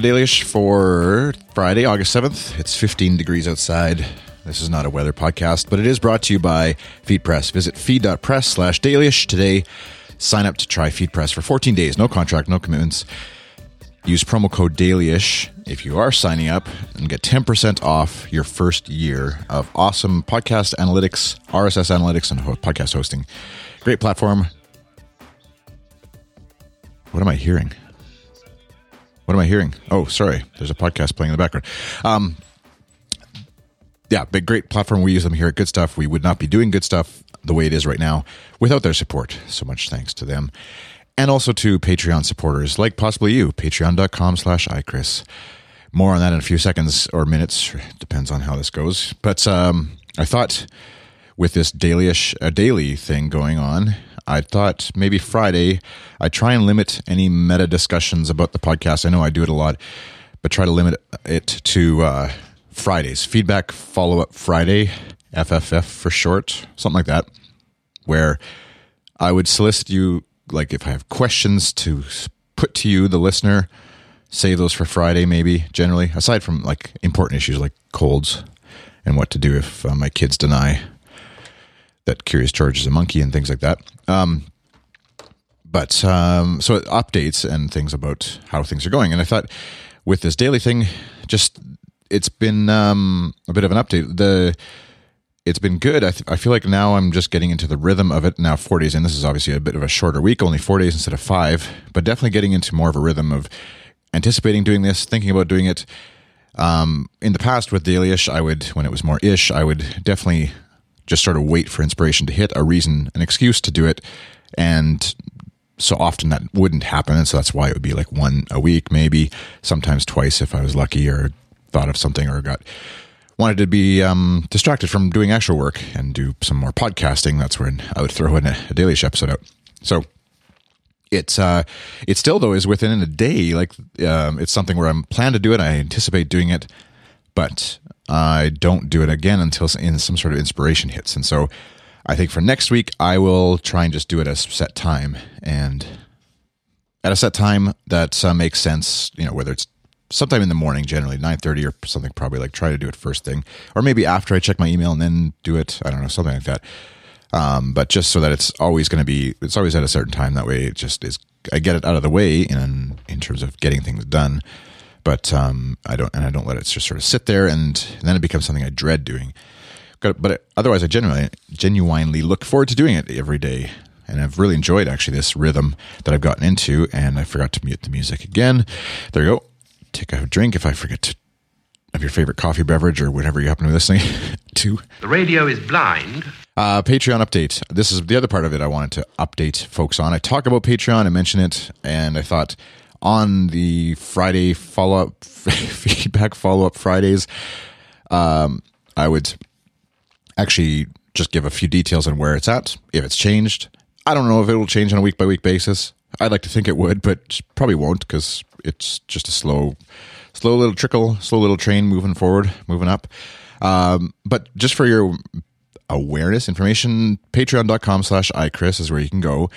Dailyish for Friday, August 7th. It's 15 degrees outside. This is not a weather podcast, but it is brought to you by FeedPress. Visit feed.press slash dailyish today. Sign up to try FeedPress for 14 days. No contract, no commitments. Use promo code dailyish if you are signing up and get 10% off your first year of awesome podcast analytics, RSS analytics, and podcast hosting. Great platform. What am I hearing? What am I hearing? Oh, sorry. There's a podcast playing in the background. Um, yeah, big, great platform. We use them here at Good Stuff. We would not be doing Good Stuff the way it is right now without their support. So much thanks to them. And also to Patreon supporters like possibly you, patreon.com slash iChris. More on that in a few seconds or minutes. Depends on how this goes. But um, I thought with this dailyish, a daily thing going on, I thought maybe Friday I try and limit any meta discussions about the podcast. I know I do it a lot, but try to limit it to uh, Fridays. Feedback follow up Friday, FFF for short, something like that, where I would solicit you, like if I have questions to put to you, the listener, save those for Friday, maybe generally, aside from like important issues like colds and what to do if uh, my kids deny that Curious George is a monkey and things like that. Um, but um, so updates and things about how things are going. And I thought with this daily thing, just it's been um, a bit of an update. The it's been good. I, th- I feel like now I'm just getting into the rhythm of it. Now four days in, this is obviously a bit of a shorter week, only four days instead of five, but definitely getting into more of a rhythm of anticipating doing this, thinking about doing it. Um, in the past with Dailyish, I would when it was more ish, I would definitely just sort of wait for inspiration to hit, a reason, an excuse to do it, and so often that wouldn't happen, and so that's why it would be like one a week, maybe sometimes twice if I was lucky or thought of something or got wanted to be um, distracted from doing actual work and do some more podcasting. That's when I would throw in a, a Dailyish episode out. So it's uh, it still though is within a day. Like um, it's something where I'm plan to do it. I anticipate doing it, but I don't do it again until in some sort of inspiration hits. And so I think for next week I will try and just do it at a set time and at a set time that uh, makes sense. You know, whether it's sometime in the morning, generally nine thirty or something. Probably like try to do it first thing, or maybe after I check my email and then do it. I don't know, something like that. Um, but just so that it's always going to be, it's always at a certain time. That way, it just is. I get it out of the way in in terms of getting things done. But um, I don't, and I don't let it just sort of sit there, and, and then it becomes something I dread doing. But otherwise, I genuinely, genuinely look forward to doing it every day and I've really enjoyed actually this rhythm that I've gotten into. And I forgot to mute the music again. There you go. Take a drink if I forget to of your favorite coffee beverage or whatever you happen to be listening to. The radio is blind. Uh, Patreon update. This is the other part of it I wanted to update folks on. I talk about Patreon, I mention it, and I thought on the Friday follow up feedback follow up Fridays, um, I would actually just give a few details on where it's at, if it's changed. I don't know if it will change on a week by week basis. I'd like to think it would, but probably won't because it's just a slow, slow little trickle, slow little train moving forward, moving up. Um, but just for your awareness information, patreon.com slash iChris is where you can go.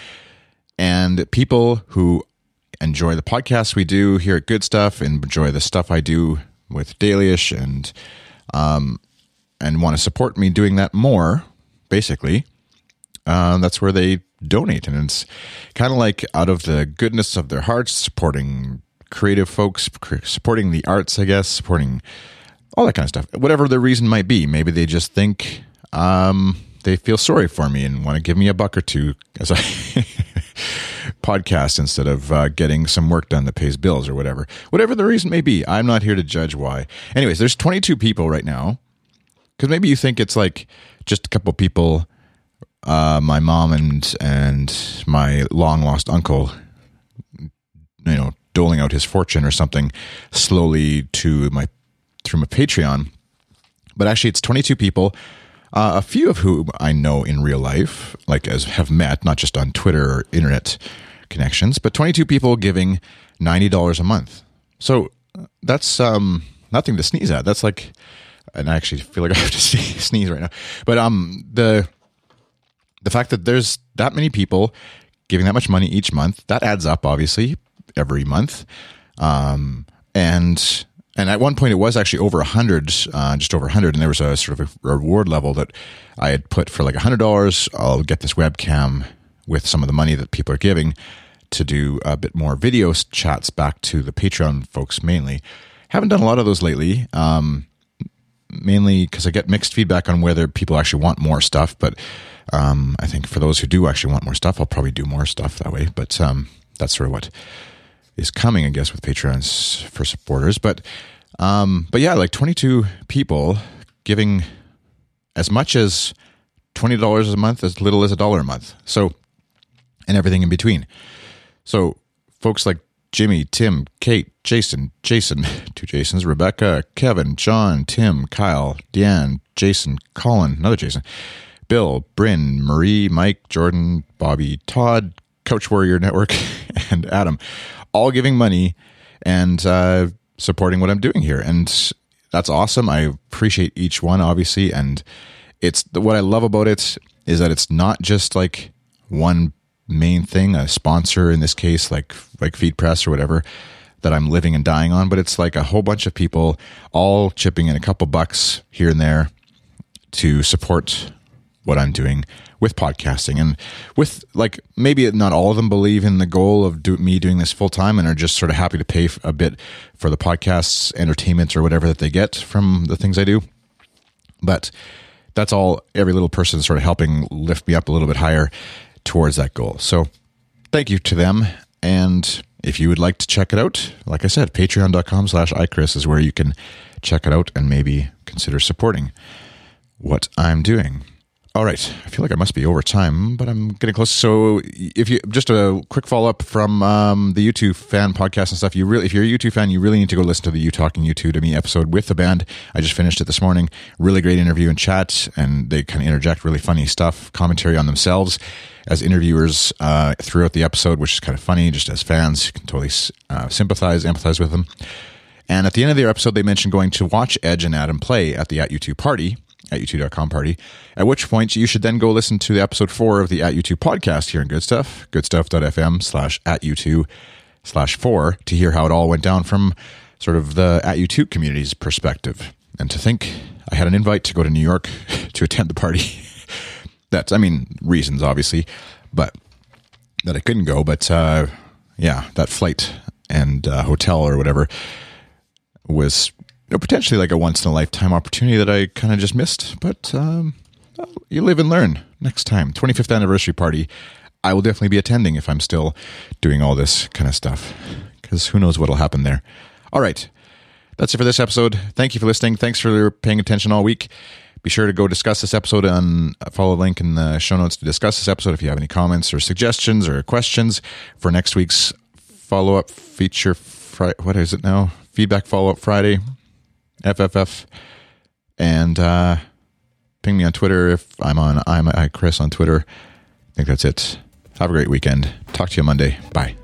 And people who enjoy the podcast we do here at Good Stuff and enjoy the stuff I do with Dailyish and um, and want to support me doing that more, basically, uh, that's where they donate. And it's kind of like out of the goodness of their hearts, supporting creative folks, supporting the arts, I guess, supporting all that kind of stuff. Whatever the reason might be. Maybe they just think um, they feel sorry for me and want to give me a buck or two as I podcast instead of uh, getting some work done that pays bills or whatever. Whatever the reason may be, I'm not here to judge why. Anyways, there's 22 people right now because maybe you think it's like just a couple people, uh, my mom and and my long lost uncle, you know, doling out his fortune or something slowly to my through my Patreon. But actually, it's 22 people. Uh, a few of whom I know in real life, like as have met, not just on Twitter or internet connections, but 22 people giving $90 a month. So that's um, nothing to sneeze at. That's like, and I actually feel like I have to sneeze right now. But um, the the fact that there's that many people giving that much money each month, that adds up, obviously, every month. Um, and and at one point it was actually over a hundred, uh, just over a hundred, and there was a sort of a reward level that I had put for like a hundred dollars. I'll get this webcam with some of the money that people are giving to do a bit more video chats back to the Patreon folks mainly. Haven't done a lot of those lately, um, mainly because I get mixed feedback on whether people actually want more stuff. But um, I think for those who do actually want more stuff, I'll probably do more stuff that way. But um, that's sort of what is coming, I guess, with Patreons for supporters. But um, but yeah, like 22 people giving as much as twenty dollars a month, as little as a dollar a month. So and everything in between. So folks like Jimmy, Tim, Kate, Jason, Jason, two Jasons, Rebecca, Kevin, John, Tim, Kyle, Deanne, Jason, Colin, another Jason, Bill, Bryn, Marie, Mike, Jordan, Bobby, Todd, Coach Warrior Network, and Adam, all giving money and uh, supporting what I'm doing here. And that's awesome. I appreciate each one, obviously. And it's what I love about it is that it's not just like one main thing, a sponsor in this case, like like FeedPress or whatever, that I'm living and dying on. But it's like a whole bunch of people all chipping in a couple bucks here and there to support what I'm doing with podcasting and with like maybe not all of them believe in the goal of do, me doing this full time and are just sort of happy to pay a bit for the podcasts, entertainment, or whatever that they get from the things I do. But that's all every little person sort of helping lift me up a little bit higher towards that goal. So thank you to them. And if you would like to check it out, like I said, patreon.com slash iChris is where you can check it out and maybe consider supporting what I'm doing. All right, I feel like I must be over time, but I'm getting close. So, if you just a quick follow up from um, the U2 fan podcast and stuff, you really, if you're a U2 fan, you really need to go listen to the You Talking U2 to Me episode with the band. I just finished it this morning. Really great interview and chat, and they kind of interject really funny stuff, commentary on themselves as interviewers uh, throughout the episode, which is kind of funny. Just as fans, you can totally uh, sympathize, empathize with them. And at the end of their episode, they mentioned going to watch Edge and Adam play at the At U2 party at u2.com party, at which point you should then go listen to the episode four of the At U2 podcast here in Good Stuff, goodstuff.fm slash at U2 slash four to hear how it all went down from sort of the At U2 community's perspective. And to think I had an invite to go to New York to attend the party. That's, I mean, reasons obviously, but that I couldn't go. But uh, yeah, that flight and uh, hotel or whatever was know, potentially like a once in a lifetime opportunity that I kind of just missed. But um, you live and learn. Next time, 25th anniversary party, I will definitely be attending if I'm still doing all this kind of stuff because who knows what'll happen there. All right. That's it for this episode. Thank you for listening. Thanks for paying attention all week. Be sure to go discuss this episode and follow the link in the show notes to discuss this episode if you have any comments or suggestions or questions for next week's follow up feature. Fri- what is it now? Feedback follow up Friday. FFF. And uh, ping me on Twitter if I'm on I'm iChris on Twitter. I think that's it. Have a great weekend. Talk to you Monday. Bye.